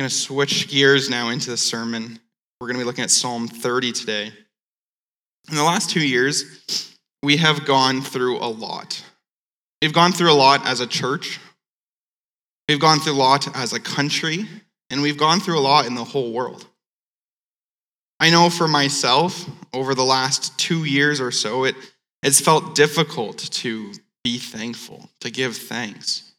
going to switch gears now into the sermon. We're going to be looking at Psalm 30 today. In the last two years, we have gone through a lot. We've gone through a lot as a church, we've gone through a lot as a country, and we've gone through a lot in the whole world. I know for myself, over the last two years or so, it, it's felt difficult to be thankful, to give thanks.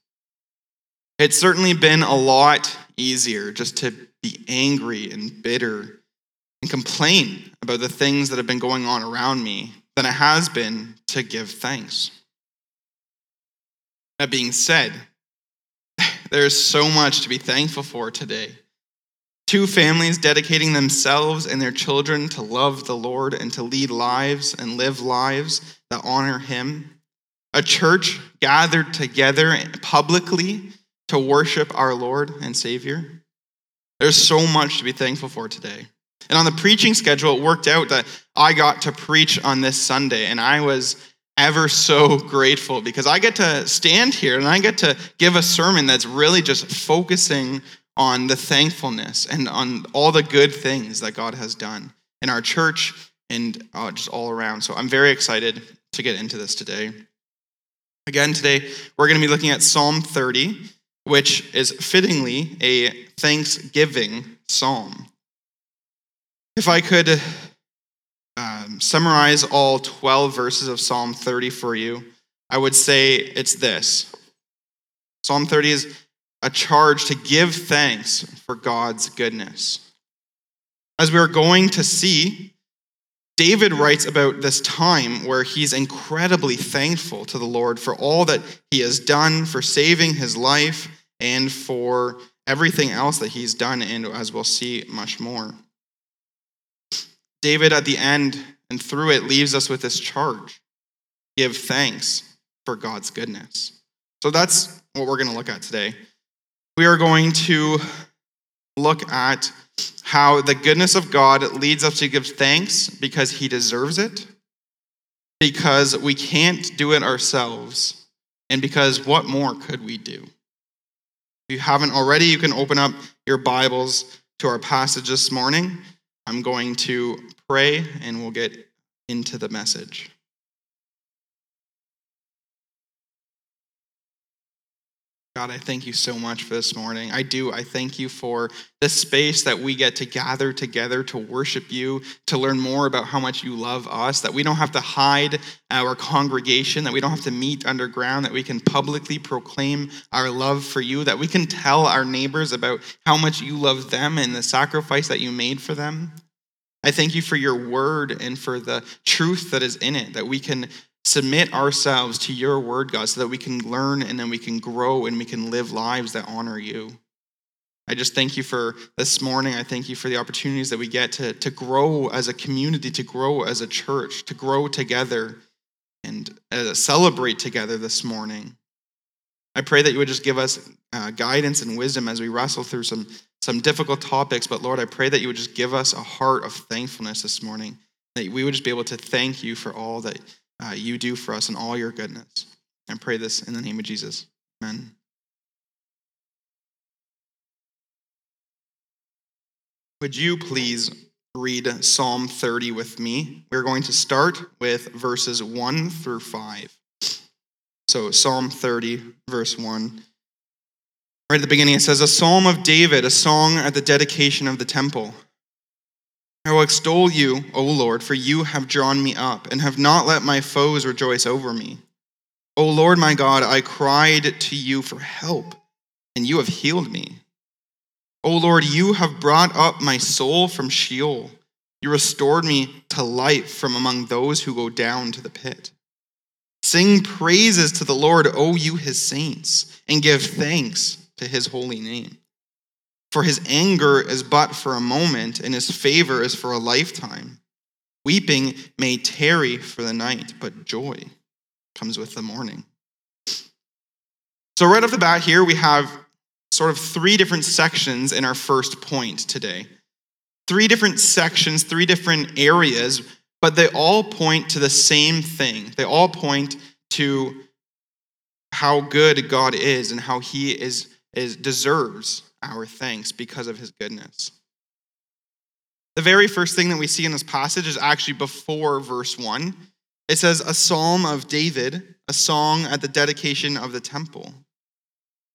It's certainly been a lot easier just to be angry and bitter and complain about the things that have been going on around me than it has been to give thanks. That being said, there's so much to be thankful for today. Two families dedicating themselves and their children to love the Lord and to lead lives and live lives that honor Him. A church gathered together publicly to worship our Lord and Savior. There's so much to be thankful for today. And on the preaching schedule, it worked out that I got to preach on this Sunday, and I was ever so grateful because I get to stand here and I get to give a sermon that's really just focusing on the thankfulness and on all the good things that God has done in our church and uh, just all around. So I'm very excited to get into this today. Again, today we're going to be looking at Psalm 30 which is fittingly a thanksgiving psalm. If I could um, summarize all 12 verses of Psalm 30 for you, I would say it's this Psalm 30 is a charge to give thanks for God's goodness. As we are going to see, David writes about this time where he's incredibly thankful to the Lord for all that he has done, for saving his life, and for everything else that he's done, and as we'll see, much more. David, at the end and through it, leaves us with this charge give thanks for God's goodness. So that's what we're going to look at today. We are going to look at how the goodness of God leads us to give thanks because he deserves it, because we can't do it ourselves, and because what more could we do? If you haven't already, you can open up your Bibles to our passage this morning. I'm going to pray and we'll get into the message. God, I thank you so much for this morning. I do. I thank you for the space that we get to gather together to worship you, to learn more about how much you love us, that we don't have to hide our congregation, that we don't have to meet underground, that we can publicly proclaim our love for you, that we can tell our neighbors about how much you love them and the sacrifice that you made for them. I thank you for your word and for the truth that is in it, that we can submit ourselves to your word, God, so that we can learn and then we can grow and we can live lives that honor you. I just thank you for this morning. I thank you for the opportunities that we get to, to grow as a community, to grow as a church, to grow together and uh, celebrate together this morning. I pray that you would just give us uh, guidance and wisdom as we wrestle through some, some difficult topics. But Lord, I pray that you would just give us a heart of thankfulness this morning, that we would just be able to thank you for all that uh, you do for us and all your goodness. And pray this in the name of Jesus. Amen. Would you please read Psalm 30 with me? We're going to start with verses 1 through 5. So, Psalm 30, verse 1. Right at the beginning, it says, A psalm of David, a song at the dedication of the temple. I will extol you, O Lord, for you have drawn me up and have not let my foes rejoice over me. O Lord my God, I cried to you for help, and you have healed me. O Lord, you have brought up my soul from Sheol. You restored me to life from among those who go down to the pit. Sing praises to the Lord, O you his saints, and give thanks to his holy name. For his anger is but for a moment, and his favor is for a lifetime. Weeping may tarry for the night, but joy comes with the morning. So, right off the bat, here we have sort of three different sections in our first point today. Three different sections, three different areas, but they all point to the same thing. They all point to how good God is and how he is, is deserves our thanks because of his goodness. The very first thing that we see in this passage is actually before verse 1. It says, A psalm of David, a song at the dedication of the temple.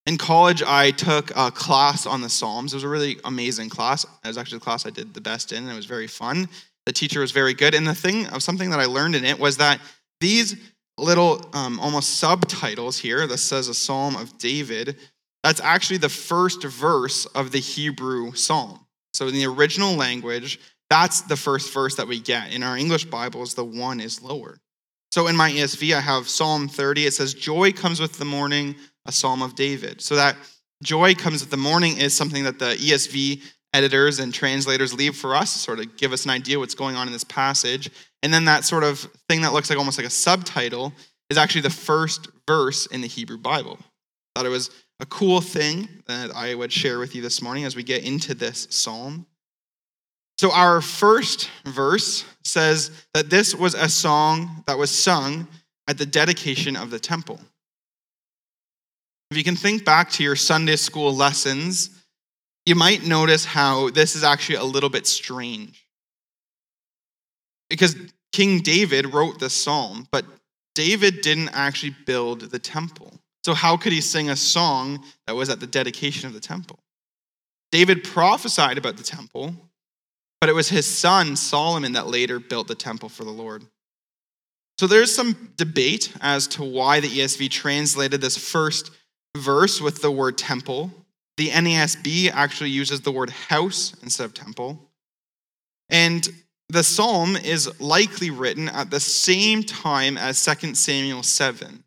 In college, I took a class on the Psalms. It was a really amazing class. It was actually the class I did the best in, and it was very fun. The teacher was very good. And the thing of something that I learned in it was that these little um, almost subtitles here that says a Psalm of David, that's actually the first verse of the Hebrew Psalm. So in the original language, that's the first verse that we get. In our English Bibles, the one is lower. So in my ESV, I have Psalm 30. It says, Joy comes with the morning a psalm of David. So that joy comes with the morning is something that the ESV editors and translators leave for us to sort of give us an idea what's going on in this passage. And then that sort of thing that looks like almost like a subtitle is actually the first verse in the Hebrew Bible. Thought it was a cool thing that I would share with you this morning as we get into this psalm. So, our first verse says that this was a song that was sung at the dedication of the temple. If you can think back to your Sunday school lessons, you might notice how this is actually a little bit strange. Because King David wrote this psalm, but David didn't actually build the temple. So, how could he sing a song that was at the dedication of the temple? David prophesied about the temple, but it was his son Solomon that later built the temple for the Lord. So, there's some debate as to why the ESV translated this first verse with the word temple. The NASB actually uses the word house instead of temple. And the psalm is likely written at the same time as 2 Samuel 7.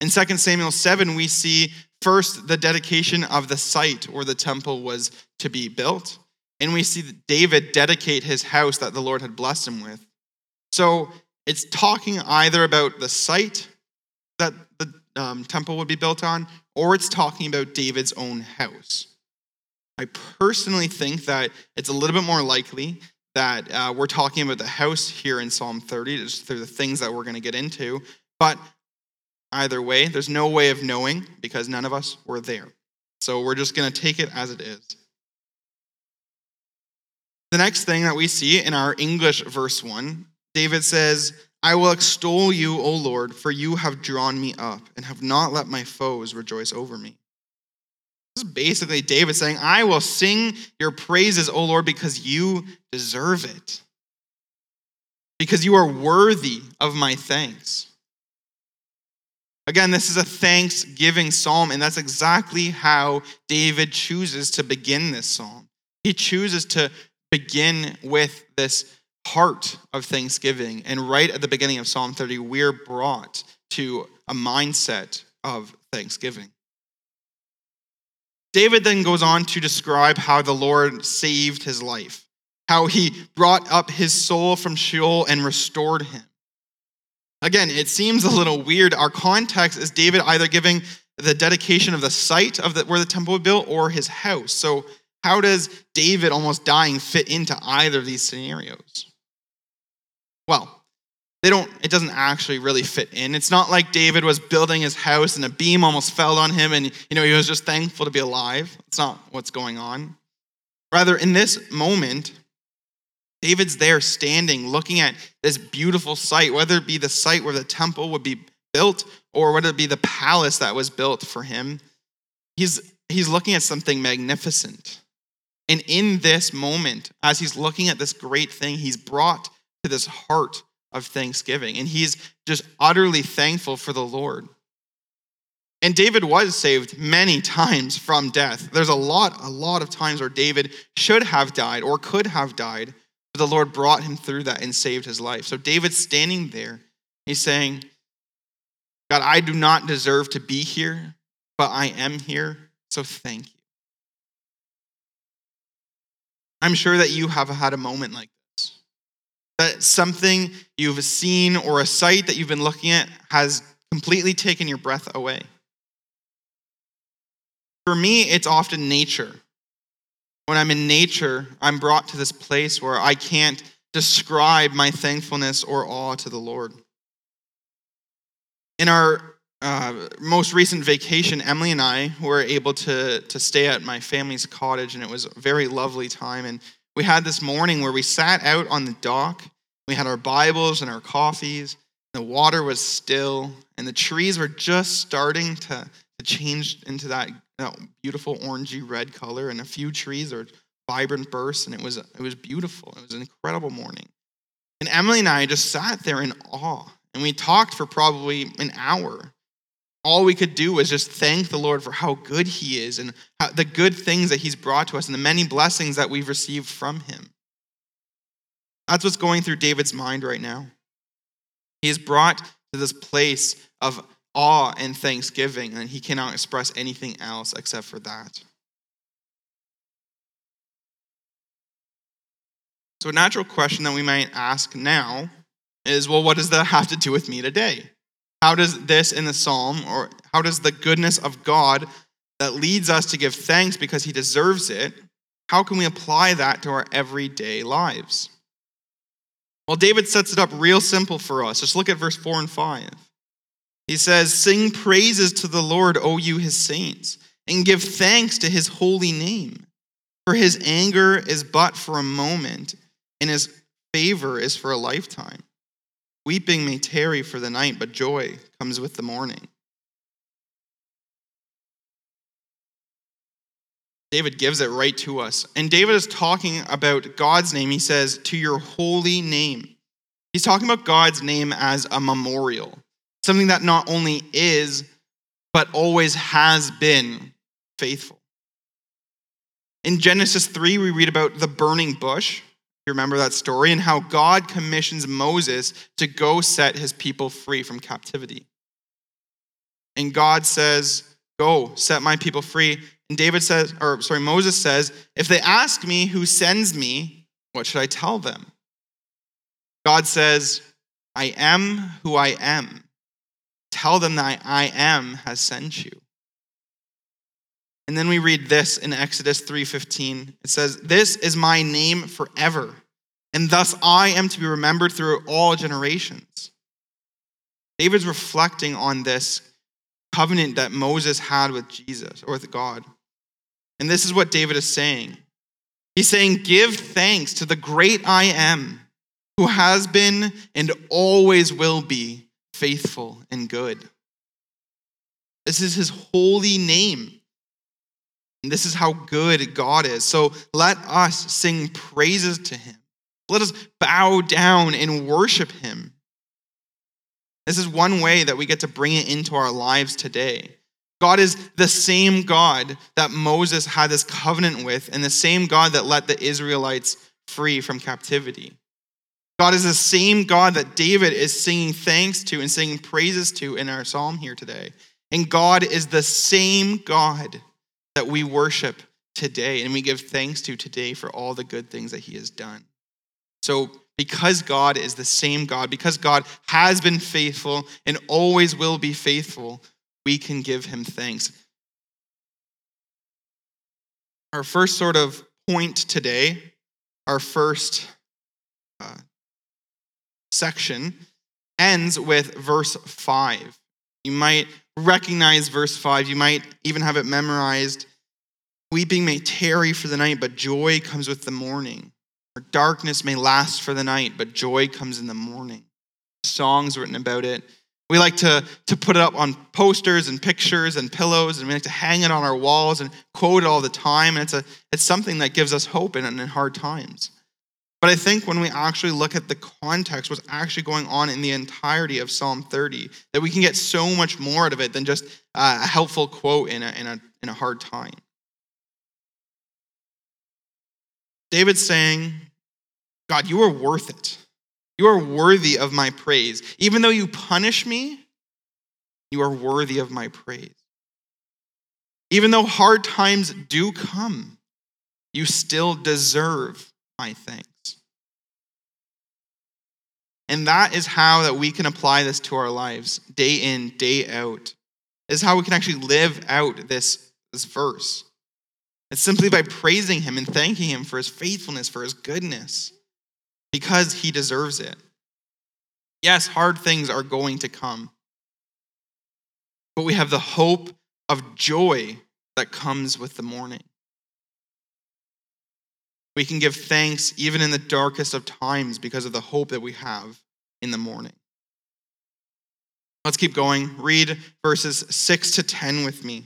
In 2 Samuel 7, we see first the dedication of the site where the temple was to be built. And we see David dedicate his house that the Lord had blessed him with. So it's talking either about the site that the um, temple would be built on, or it's talking about David's own house. I personally think that it's a little bit more likely that uh, we're talking about the house here in Psalm 30, just through the things that we're going to get into. But either way, there's no way of knowing because none of us were there. So we're just going to take it as it is. The next thing that we see in our English verse 1, David says, I will extol you, O Lord, for you have drawn me up and have not let my foes rejoice over me. This is basically David saying, I will sing your praises, O Lord, because you deserve it. Because you are worthy of my thanks. Again, this is a thanksgiving psalm, and that's exactly how David chooses to begin this psalm. He chooses to begin with this heart of thanksgiving. And right at the beginning of Psalm 30, we're brought to a mindset of thanksgiving. David then goes on to describe how the Lord saved his life, how he brought up his soul from Sheol and restored him. Again, it seems a little weird. Our context is David either giving the dedication of the site of the, where the temple was built or his house. So, how does David almost dying fit into either of these scenarios? Well, they don't it doesn't actually really fit in. It's not like David was building his house and a beam almost fell on him and you know he was just thankful to be alive. It's not what's going on. Rather, in this moment, David's there standing looking at this beautiful site, whether it be the site where the temple would be built or whether it be the palace that was built for him. He's he's looking at something magnificent. And in this moment, as he's looking at this great thing, he's brought to this heart of thanksgiving. And he's just utterly thankful for the Lord. And David was saved many times from death. There's a lot, a lot of times where David should have died or could have died, the Lord brought him through that and saved his life. So David's standing there. He's saying, God, I do not deserve to be here, but I am here. So thank you. I'm sure that you have had a moment like this. that something you've seen or a sight that you've been looking at has completely taken your breath away. For me, it's often nature. When I'm in nature, I'm brought to this place where I can't describe my thankfulness or awe to the Lord. In our uh, most recent vacation, Emily and I were able to, to stay at my family's cottage, and it was a very lovely time. And we had this morning where we sat out on the dock. We had our Bibles and our coffees. The water was still, and the trees were just starting to, to change into that, that beautiful orangey red color. And a few trees are vibrant bursts, and it was, it was beautiful. It was an incredible morning. And Emily and I just sat there in awe, and we talked for probably an hour all we could do was just thank the Lord for how good He is and how, the good things that He's brought to us and the many blessings that we've received from Him. That's what's going through David's mind right now. He is brought to this place of awe and thanksgiving, and he cannot express anything else except for that. So, a natural question that we might ask now is well, what does that have to do with me today? How does this in the psalm, or how does the goodness of God that leads us to give thanks because he deserves it, how can we apply that to our everyday lives? Well, David sets it up real simple for us. Just look at verse 4 and 5. He says, Sing praises to the Lord, O you his saints, and give thanks to his holy name. For his anger is but for a moment, and his favor is for a lifetime. Weeping may tarry for the night, but joy comes with the morning. David gives it right to us. And David is talking about God's name. He says, To your holy name. He's talking about God's name as a memorial, something that not only is, but always has been faithful. In Genesis 3, we read about the burning bush. You remember that story and how God commissions Moses to go set his people free from captivity. And God says, Go, set my people free. And David says, or sorry, Moses says, If they ask me who sends me, what should I tell them? God says, I am who I am. Tell them that I am has sent you. And then we read this in Exodus 3:15. It says, "This is my name forever, and thus I am to be remembered through all generations." David's reflecting on this covenant that Moses had with Jesus or with God. And this is what David is saying. He's saying, "Give thanks to the great I am, who has been and always will be faithful and good." This is his holy name. And this is how good God is. So let us sing praises to him. Let us bow down and worship him. This is one way that we get to bring it into our lives today. God is the same God that Moses had this covenant with, and the same God that let the Israelites free from captivity. God is the same God that David is singing thanks to and singing praises to in our psalm here today. And God is the same God that we worship today and we give thanks to today for all the good things that he has done. So, because God is the same God, because God has been faithful and always will be faithful, we can give him thanks. Our first sort of point today, our first uh, section, ends with verse 5. You might recognize verse 5. You might even have it memorized. Weeping may tarry for the night, but joy comes with the morning. Or darkness may last for the night, but joy comes in the morning. Songs written about it. We like to, to put it up on posters and pictures and pillows, and we like to hang it on our walls and quote it all the time. And it's, a, it's something that gives us hope in, in hard times. But I think when we actually look at the context, what's actually going on in the entirety of Psalm 30, that we can get so much more out of it than just uh, a helpful quote in a, in a, in a hard time. David's saying, God, you are worth it. You are worthy of my praise. Even though you punish me, you are worthy of my praise. Even though hard times do come, you still deserve my thanks. And that is how that we can apply this to our lives day in, day out. This is how we can actually live out this, this verse. It's simply by praising him and thanking him for his faithfulness, for his goodness, because he deserves it. Yes, hard things are going to come. but we have the hope of joy that comes with the morning. We can give thanks even in the darkest of times because of the hope that we have in the morning. Let's keep going. Read verses 6 to 10 with me.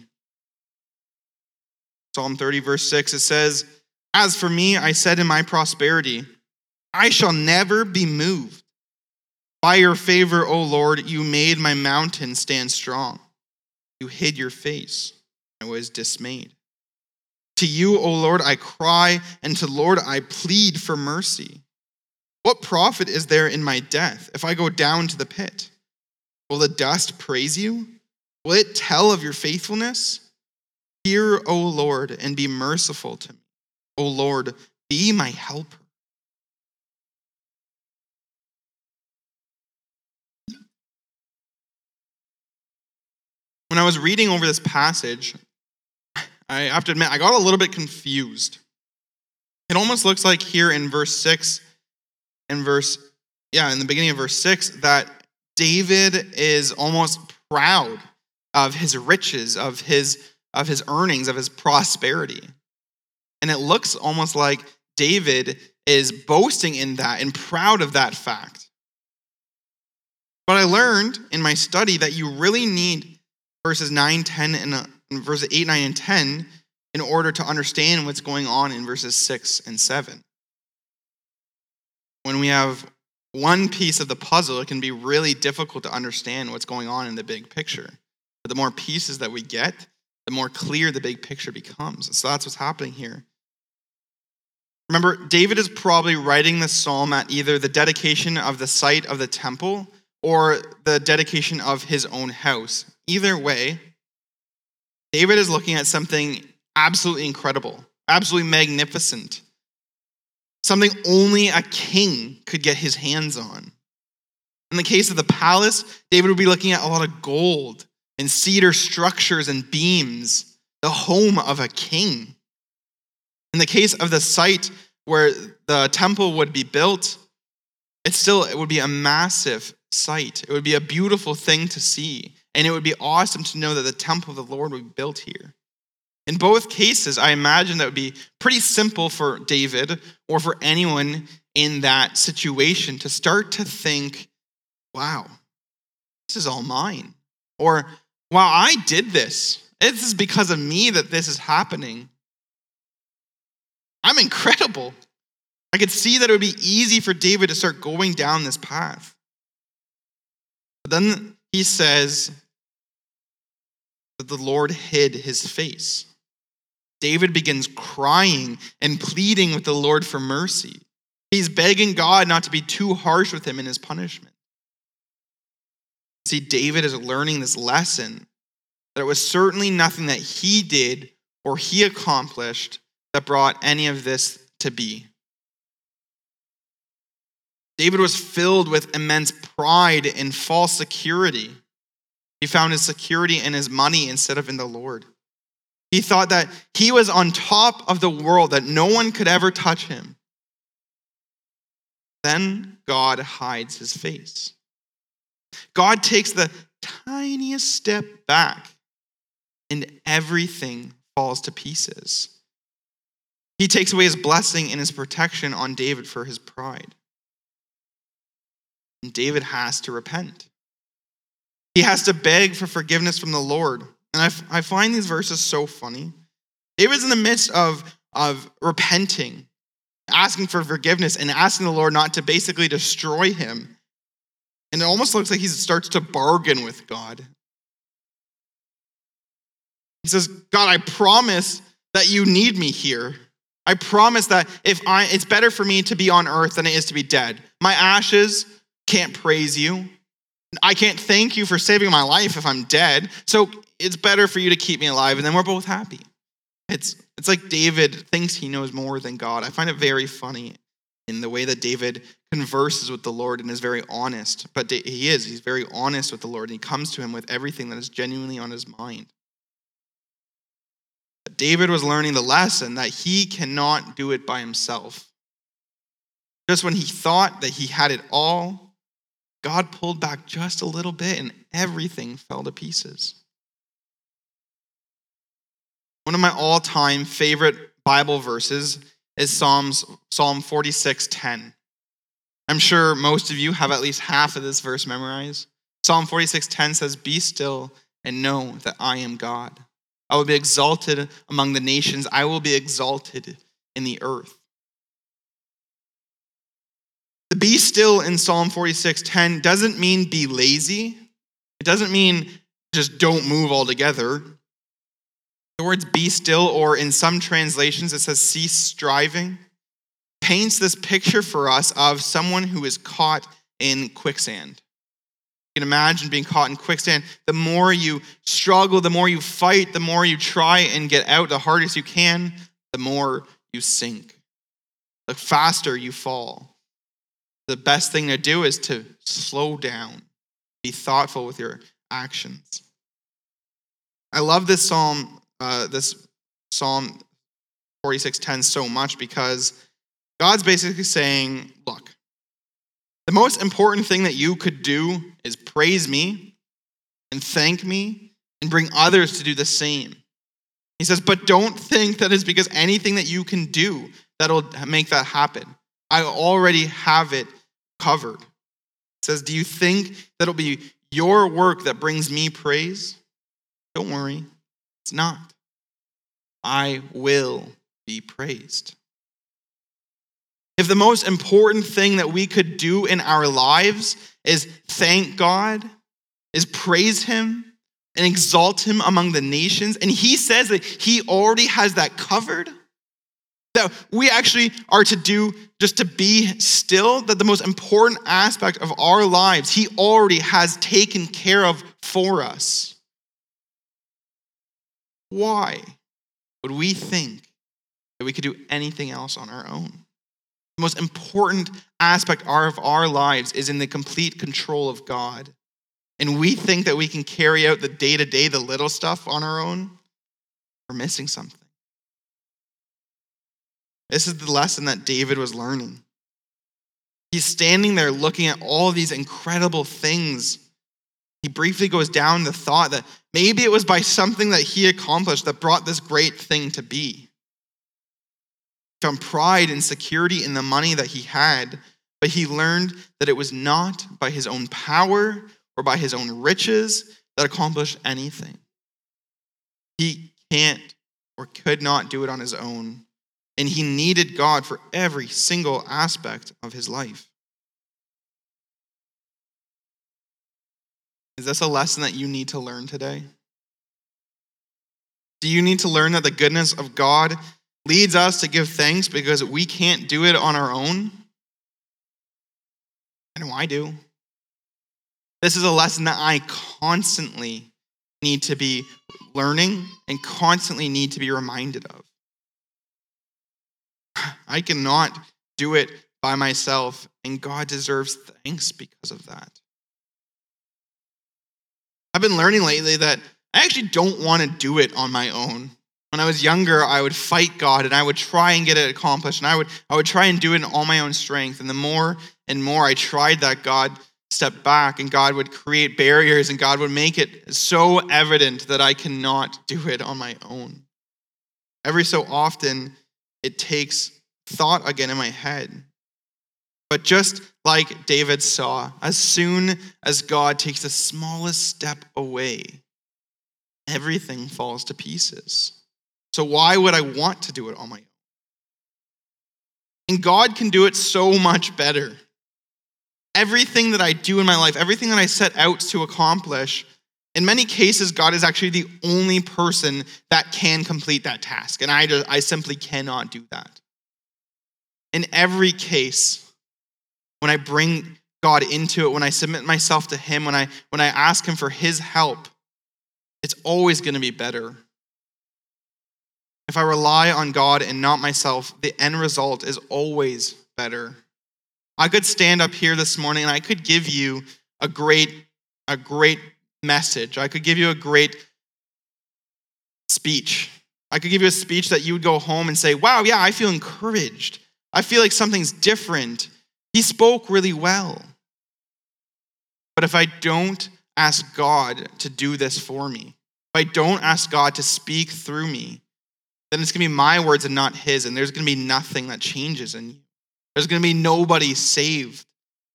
Psalm 30, verse 6, it says, As for me, I said in my prosperity, I shall never be moved. By your favor, O Lord, you made my mountain stand strong. You hid your face. I was dismayed. To you, O Lord, I cry, and to Lord I plead for mercy. What profit is there in my death if I go down to the pit? Will the dust praise you? Will it tell of your faithfulness? Hear, O Lord, and be merciful to me. O Lord, be my helper. When I was reading over this passage, I have to admit, I got a little bit confused. It almost looks like here in verse 6 in verse, yeah, in the beginning of verse 6, that David is almost proud of his riches, of his, of his earnings, of his prosperity. And it looks almost like David is boasting in that and proud of that fact. But I learned in my study that you really need verses 9, 10, and uh, verses 8, 9, and 10 in order to understand what's going on in verses 6 and 7. When we have one piece of the puzzle, it can be really difficult to understand what's going on in the big picture. But the more pieces that we get, the more clear the big picture becomes. So that's what's happening here. Remember, David is probably writing this psalm at either the dedication of the site of the temple or the dedication of his own house. Either way, David is looking at something absolutely incredible, absolutely magnificent, something only a king could get his hands on. In the case of the palace, David would be looking at a lot of gold and cedar structures and beams, the home of a king. In the case of the site where the temple would be built, it still it would be a massive sight. It would be a beautiful thing to see. And it would be awesome to know that the temple of the Lord would be built here. In both cases, I imagine that would be pretty simple for David or for anyone in that situation to start to think, wow, this is all mine. Or, wow, I did this. This is because of me that this is happening. I'm incredible. I could see that it would be easy for David to start going down this path. But then he says that the Lord hid his face. David begins crying and pleading with the Lord for mercy. He's begging God not to be too harsh with him in his punishment. See, David is learning this lesson that it was certainly nothing that he did or he accomplished that brought any of this to be. David was filled with immense pride and false security. He found his security in his money instead of in the Lord. He thought that he was on top of the world, that no one could ever touch him. Then God hides his face. God takes the tiniest step back, and everything falls to pieces. He takes away his blessing and his protection on David for his pride. And David has to repent. He has to beg for forgiveness from the Lord. And I, I find these verses so funny. David's in the midst of, of repenting, asking for forgiveness, and asking the Lord not to basically destroy him. And it almost looks like he starts to bargain with God. He says, God, I promise that you need me here. I promise that if I it's better for me to be on earth than it is to be dead. My ashes can't praise you. I can't thank you for saving my life if I'm dead. So it's better for you to keep me alive, and then we're both happy. It's, it's like David thinks he knows more than God. I find it very funny in the way that David converses with the Lord and is very honest. But he is, he's very honest with the Lord, and he comes to him with everything that is genuinely on his mind. But David was learning the lesson that he cannot do it by himself. Just when he thought that he had it all, God pulled back just a little bit and everything fell to pieces. One of my all-time favorite Bible verses is Psalms Psalm 46:10. I'm sure most of you have at least half of this verse memorized. Psalm 46:10 says, "Be still and know that I am God. I will be exalted among the nations. I will be exalted in the earth." The be still in Psalm 46:10 doesn't mean be lazy. It doesn't mean just don't move altogether. The words be still, or in some translations, it says cease striving, paints this picture for us of someone who is caught in quicksand. You can imagine being caught in quicksand. The more you struggle, the more you fight, the more you try and get out the hardest you can, the more you sink. The faster you fall. The best thing to do is to slow down, be thoughtful with your actions. I love this psalm uh, this Psalm 46:10 so much because God's basically saying, look, the most important thing that you could do is praise me and thank me and bring others to do the same. He says, but don't think that it's because anything that you can do that'll make that happen. I already have it covered. He says, Do you think that it'll be your work that brings me praise? Don't worry, it's not. I will be praised. If the most important thing that we could do in our lives is thank God, is praise Him, and exalt Him among the nations, and He says that He already has that covered, that we actually are to do just to be still, that the most important aspect of our lives, He already has taken care of for us. Why? would we think that we could do anything else on our own? The most important aspect of our lives is in the complete control of God. And we think that we can carry out the day to day, the little stuff on our own. We're missing something. This is the lesson that David was learning. He's standing there looking at all these incredible things he briefly goes down the thought that maybe it was by something that he accomplished that brought this great thing to be. Found pride and security in the money that he had, but he learned that it was not by his own power or by his own riches that accomplished anything. He can't or could not do it on his own, and he needed God for every single aspect of his life. Is this a lesson that you need to learn today? Do you need to learn that the goodness of God leads us to give thanks because we can't do it on our own? I know I do. This is a lesson that I constantly need to be learning and constantly need to be reminded of. I cannot do it by myself, and God deserves thanks because of that. I've been learning lately that I actually don't want to do it on my own. When I was younger, I would fight God and I would try and get it accomplished and I would, I would try and do it in all my own strength. And the more and more I tried that, God stepped back and God would create barriers and God would make it so evident that I cannot do it on my own. Every so often, it takes thought again in my head but just like David saw, as soon as God takes the smallest step away, everything falls to pieces. So, why would I want to do it on my own? And God can do it so much better. Everything that I do in my life, everything that I set out to accomplish, in many cases, God is actually the only person that can complete that task. And I, I simply cannot do that. In every case, when I bring God into it, when I submit myself to Him, when I, when I ask Him for His help, it's always going to be better. If I rely on God and not myself, the end result is always better. I could stand up here this morning and I could give you a great, a great message. I could give you a great speech. I could give you a speech that you would go home and say, Wow, yeah, I feel encouraged. I feel like something's different. He spoke really well. But if I don't ask God to do this for me, if I don't ask God to speak through me, then it's going to be my words and not his, and there's going to be nothing that changes in you. There's going to be nobody saved.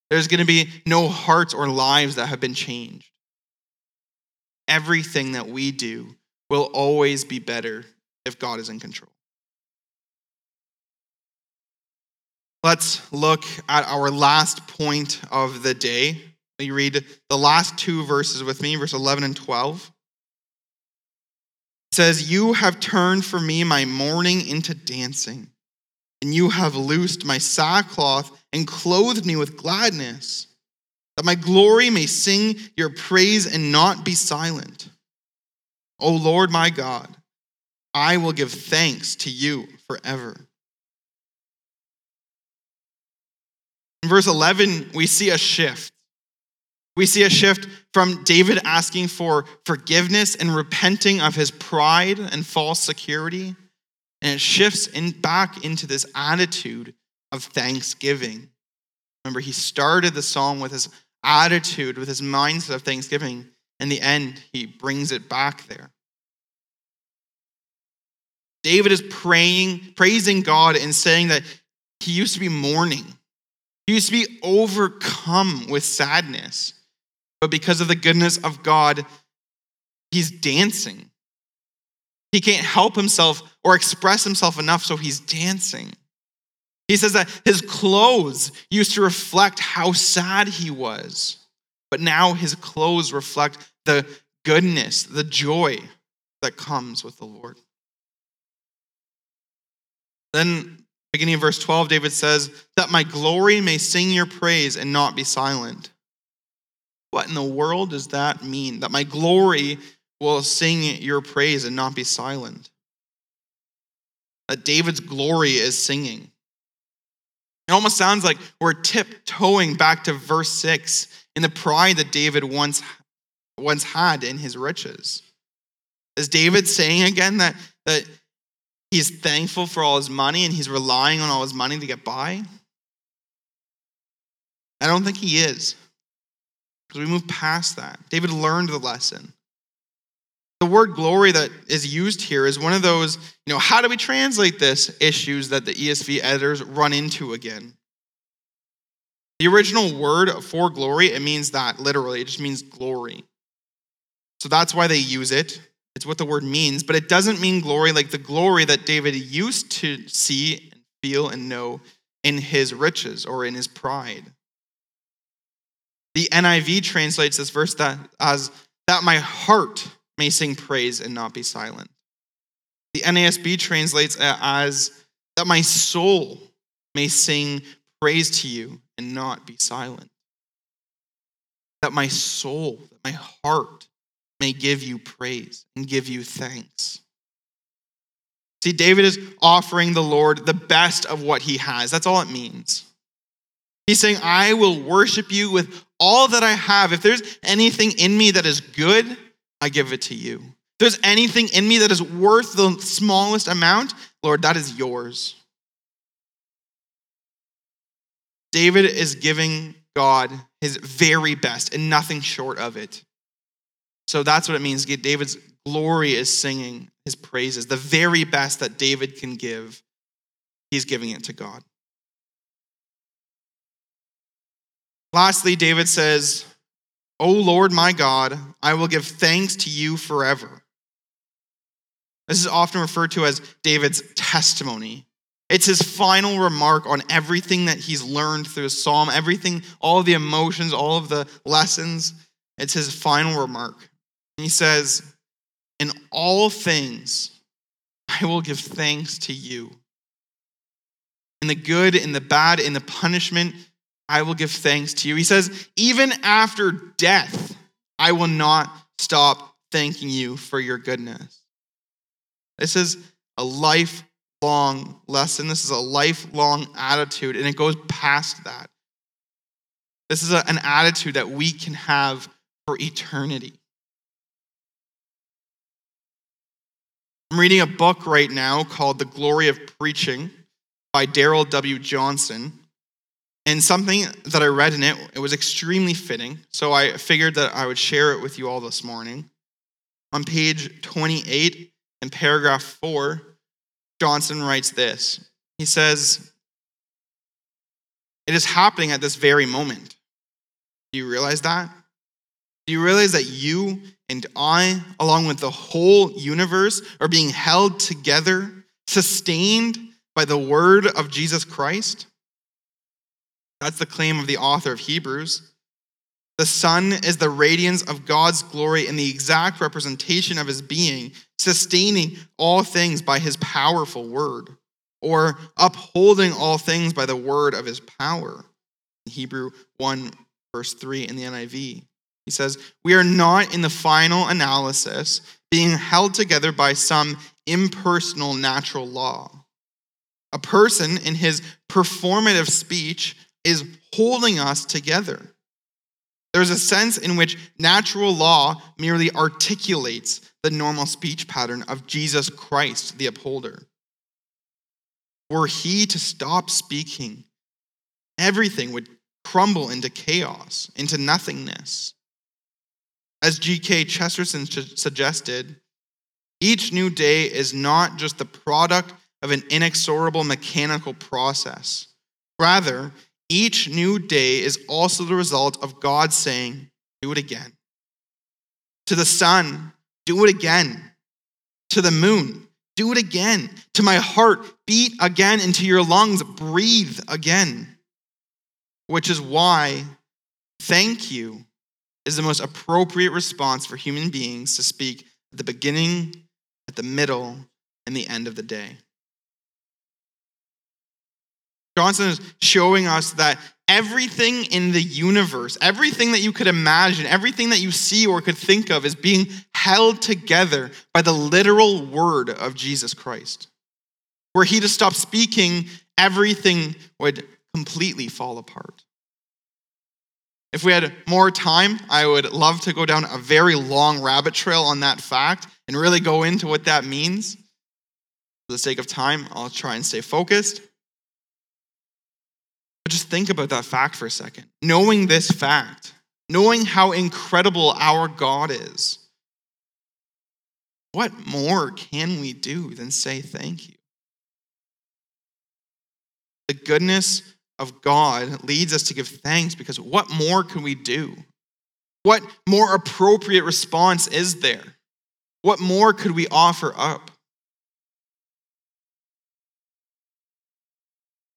There's going to be no hearts or lives that have been changed. Everything that we do will always be better if God is in control. Let's look at our last point of the day. You read the last two verses with me, verse 11 and 12. It says, You have turned for me my mourning into dancing, and you have loosed my sackcloth and clothed me with gladness, that my glory may sing your praise and not be silent. O Lord my God, I will give thanks to you forever. In verse 11, we see a shift. We see a shift from David asking for forgiveness and repenting of his pride and false security. And it shifts in, back into this attitude of thanksgiving. Remember, he started the psalm with his attitude, with his mindset of thanksgiving. In the end, he brings it back there. David is praying, praising God and saying that he used to be mourning. He used to be overcome with sadness. But because of the goodness of God, he's dancing. He can't help himself or express himself enough, so he's dancing. He says that his clothes used to reflect how sad he was, but now his clothes reflect the goodness, the joy that comes with the Lord. Then, beginning of verse 12, David says, That my glory may sing your praise and not be silent. What in the world does that mean? That my glory will sing your praise and not be silent. That David's glory is singing. It almost sounds like we're tiptoeing back to verse 6 in the pride that David once, once had in his riches. Is David saying again that, that he's thankful for all his money and he's relying on all his money to get by? I don't think he is. Because we move past that. David learned the lesson. The word glory that is used here is one of those, you know, how do we translate this issues that the ESV editors run into again? The original word for glory, it means that literally, it just means glory. So that's why they use it. It's what the word means, but it doesn't mean glory like the glory that David used to see and feel and know in his riches or in his pride. The NIV translates this verse that, as that my heart may sing praise and not be silent. The NASB translates it as that my soul may sing praise to you and not be silent. That my soul, that my heart may give you praise and give you thanks. See, David is offering the Lord the best of what he has. That's all it means. He's saying, I will worship you with all that I have. If there's anything in me that is good, I give it to you. If there's anything in me that is worth the smallest amount, Lord, that is yours. David is giving God his very best and nothing short of it. So that's what it means. David's glory is singing his praises. The very best that David can give, he's giving it to God. Lastly, David says, O Lord my God, I will give thanks to you forever. This is often referred to as David's testimony. It's his final remark on everything that he's learned through psalm, everything, all the emotions, all of the lessons. It's his final remark. And he says, In all things, I will give thanks to you. In the good, in the bad, in the punishment, I will give thanks to you. He says, even after death, I will not stop thanking you for your goodness. This is a lifelong lesson. This is a lifelong attitude, and it goes past that. This is a, an attitude that we can have for eternity. I'm reading a book right now called The Glory of Preaching by Darrell W. Johnson. And something that I read in it, it was extremely fitting. So I figured that I would share it with you all this morning. On page 28 in paragraph 4, Johnson writes this. He says, It is happening at this very moment. Do you realize that? Do you realize that you and I, along with the whole universe, are being held together, sustained by the word of Jesus Christ? That's the claim of the author of Hebrews. The Son is the radiance of God's glory and the exact representation of his being, sustaining all things by his powerful word, or upholding all things by the word of his power. In Hebrew 1, verse 3 in the NIV. He says, We are not in the final analysis being held together by some impersonal natural law. A person in his performative speech is holding us together. There's a sense in which natural law merely articulates the normal speech pattern of Jesus Christ, the upholder. Were he to stop speaking, everything would crumble into chaos, into nothingness. As G.K. Chesterton suggested, each new day is not just the product of an inexorable mechanical process. Rather, each new day is also the result of God saying, Do it again. To the sun, do it again. To the moon, do it again. To my heart, beat again. Into your lungs, breathe again. Which is why thank you is the most appropriate response for human beings to speak at the beginning, at the middle, and the end of the day. Johnson is showing us that everything in the universe, everything that you could imagine, everything that you see or could think of is being held together by the literal word of Jesus Christ. Were he to stop speaking, everything would completely fall apart. If we had more time, I would love to go down a very long rabbit trail on that fact and really go into what that means. For the sake of time, I'll try and stay focused. But just think about that fact for a second. Knowing this fact, knowing how incredible our God is, what more can we do than say thank you? The goodness of God leads us to give thanks because what more can we do? What more appropriate response is there? What more could we offer up?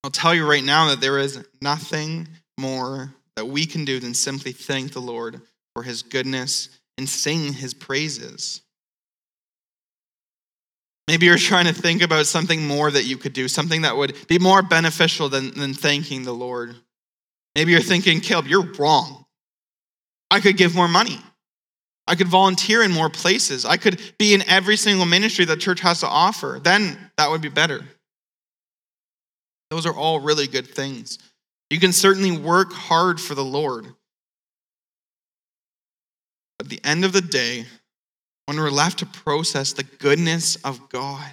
I'll tell you right now that there is nothing more that we can do than simply thank the Lord for his goodness and sing his praises. Maybe you're trying to think about something more that you could do, something that would be more beneficial than, than thanking the Lord. Maybe you're thinking, Caleb, you're wrong. I could give more money. I could volunteer in more places. I could be in every single ministry that church has to offer. Then that would be better. Those are all really good things. You can certainly work hard for the Lord. At the end of the day, when we're left to process the goodness of God,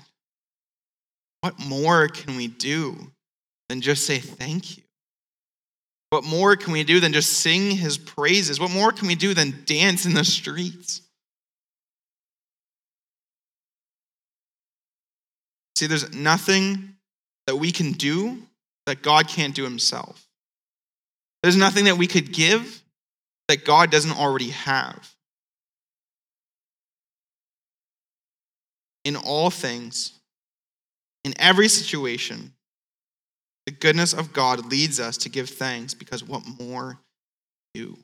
what more can we do than just say thank you? What more can we do than just sing his praises? What more can we do than dance in the streets? See, there's nothing that we can do that God can't do himself. There's nothing that we could give that God doesn't already have. in all things, in every situation, the goodness of God leads us to give thanks because what more do?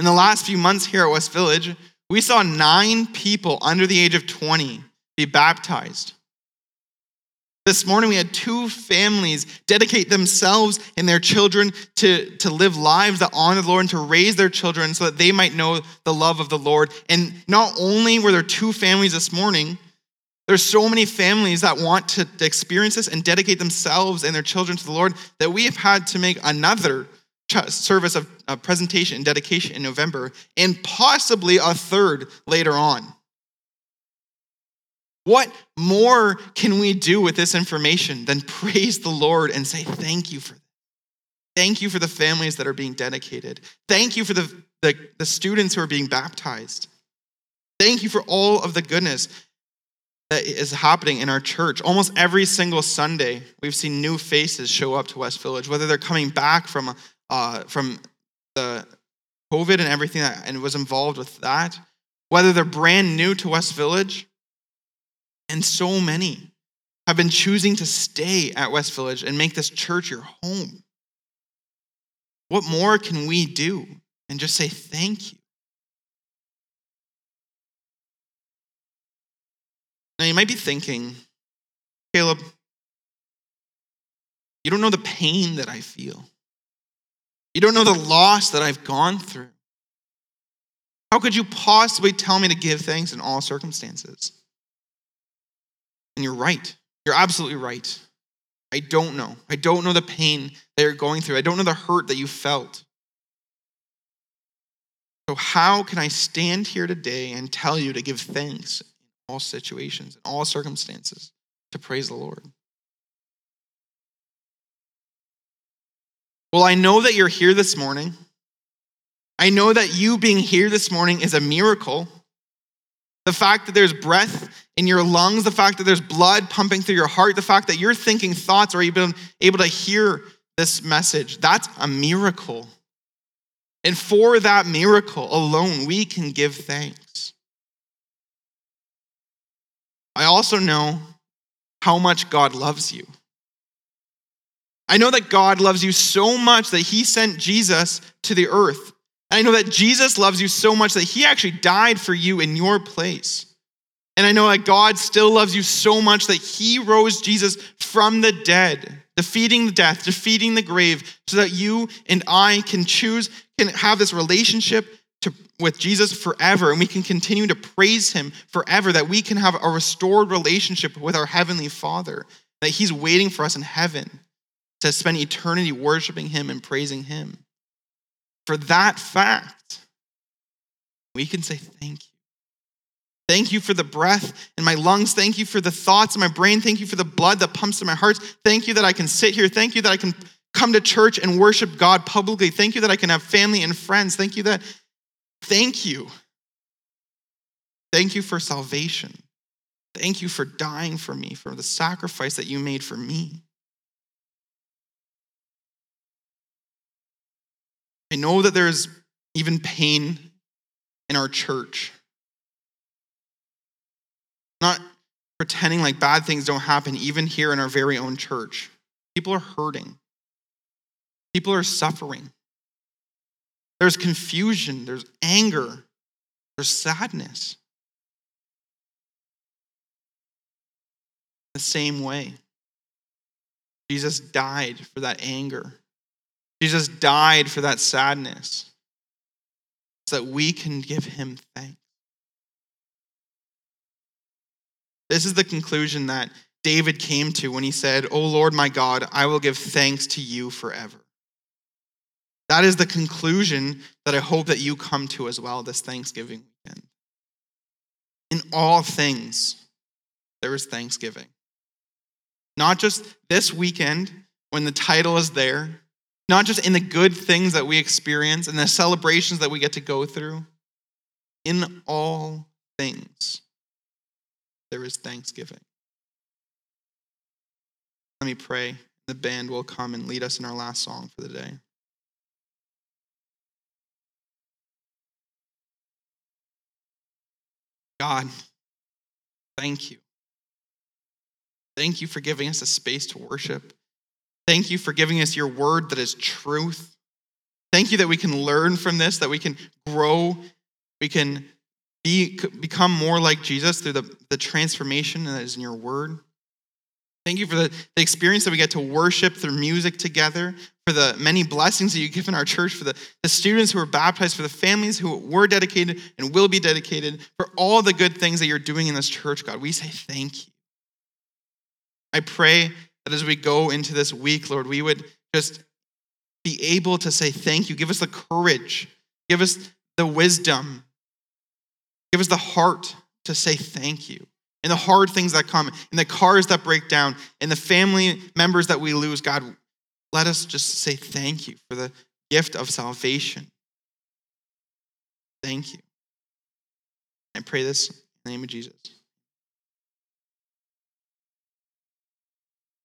In the last few months here at West Village, we saw nine people under the age of 20 be baptized. This morning, we had two families dedicate themselves and their children to, to live lives that honor the Lord and to raise their children so that they might know the love of the Lord. And not only were there two families this morning, there's so many families that want to experience this and dedicate themselves and their children to the Lord that we have had to make another service of presentation and dedication in November and possibly a third later on. What more can we do with this information than praise the Lord and say, Thank you for? Thank you for the families that are being dedicated. Thank you for the, the, the students who are being baptized. Thank you for all of the goodness. that is happening in our church. Almost every single Sunday, we've seen new faces show up to West Village, whether they're coming back from, uh, from the COVID and everything that and was involved with that, whether they're brand new to West Village, and so many have been choosing to stay at West Village and make this church your home. What more can we do and just say thank you? Now, you might be thinking, Caleb, you don't know the pain that I feel. You don't know the loss that I've gone through. How could you possibly tell me to give thanks in all circumstances? And you're right. You're absolutely right. I don't know. I don't know the pain that you're going through. I don't know the hurt that you felt. So, how can I stand here today and tell you to give thanks in all situations, in all circumstances, to praise the Lord? Well, I know that you're here this morning. I know that you being here this morning is a miracle. The fact that there's breath in your lungs, the fact that there's blood pumping through your heart, the fact that you're thinking thoughts or even able to hear this message, that's a miracle. And for that miracle alone, we can give thanks. I also know how much God loves you. I know that God loves you so much that he sent Jesus to the earth. And I know that Jesus loves you so much that he actually died for you in your place. And I know that God still loves you so much that he rose Jesus from the dead, defeating the death, defeating the grave, so that you and I can choose, can have this relationship to, with Jesus forever, and we can continue to praise him forever, that we can have a restored relationship with our Heavenly Father, that he's waiting for us in heaven to spend eternity worshiping Him and praising Him. For that fact, we can say thank you. Thank you for the breath in my lungs. Thank you for the thoughts in my brain. Thank you for the blood that pumps in my heart. Thank you that I can sit here. Thank you that I can come to church and worship God publicly. Thank you that I can have family and friends. Thank you that, thank you. Thank you for salvation. Thank you for dying for me, for the sacrifice that you made for me. I know that there's even pain in our church. Not pretending like bad things don't happen, even here in our very own church. People are hurting, people are suffering. There's confusion, there's anger, there's sadness. The same way, Jesus died for that anger. Jesus died for that sadness so that we can give him thanks. This is the conclusion that David came to when he said, O Lord my God, I will give thanks to you forever. That is the conclusion that I hope that you come to as well this Thanksgiving weekend. In all things, there is thanksgiving. Not just this weekend when the title is there, not just in the good things that we experience and the celebrations that we get to go through. In all things, there is thanksgiving. Let me pray. The band will come and lead us in our last song for the day. God, thank you. Thank you for giving us a space to worship. Thank you for giving us your word that is truth. Thank you that we can learn from this, that we can grow, we can be, become more like Jesus through the, the transformation that is in your word. Thank you for the, the experience that we get to worship through music together, for the many blessings that you give in our church, for the, the students who are baptized, for the families who were dedicated and will be dedicated, for all the good things that you're doing in this church, God. We say thank you. I pray that as we go into this week, Lord, we would just be able to say thank you. Give us the courage, give us the wisdom, give us the heart to say thank you. And the hard things that come, and the cars that break down, and the family members that we lose, God, let us just say thank you for the gift of salvation. Thank you. I pray this in the name of Jesus.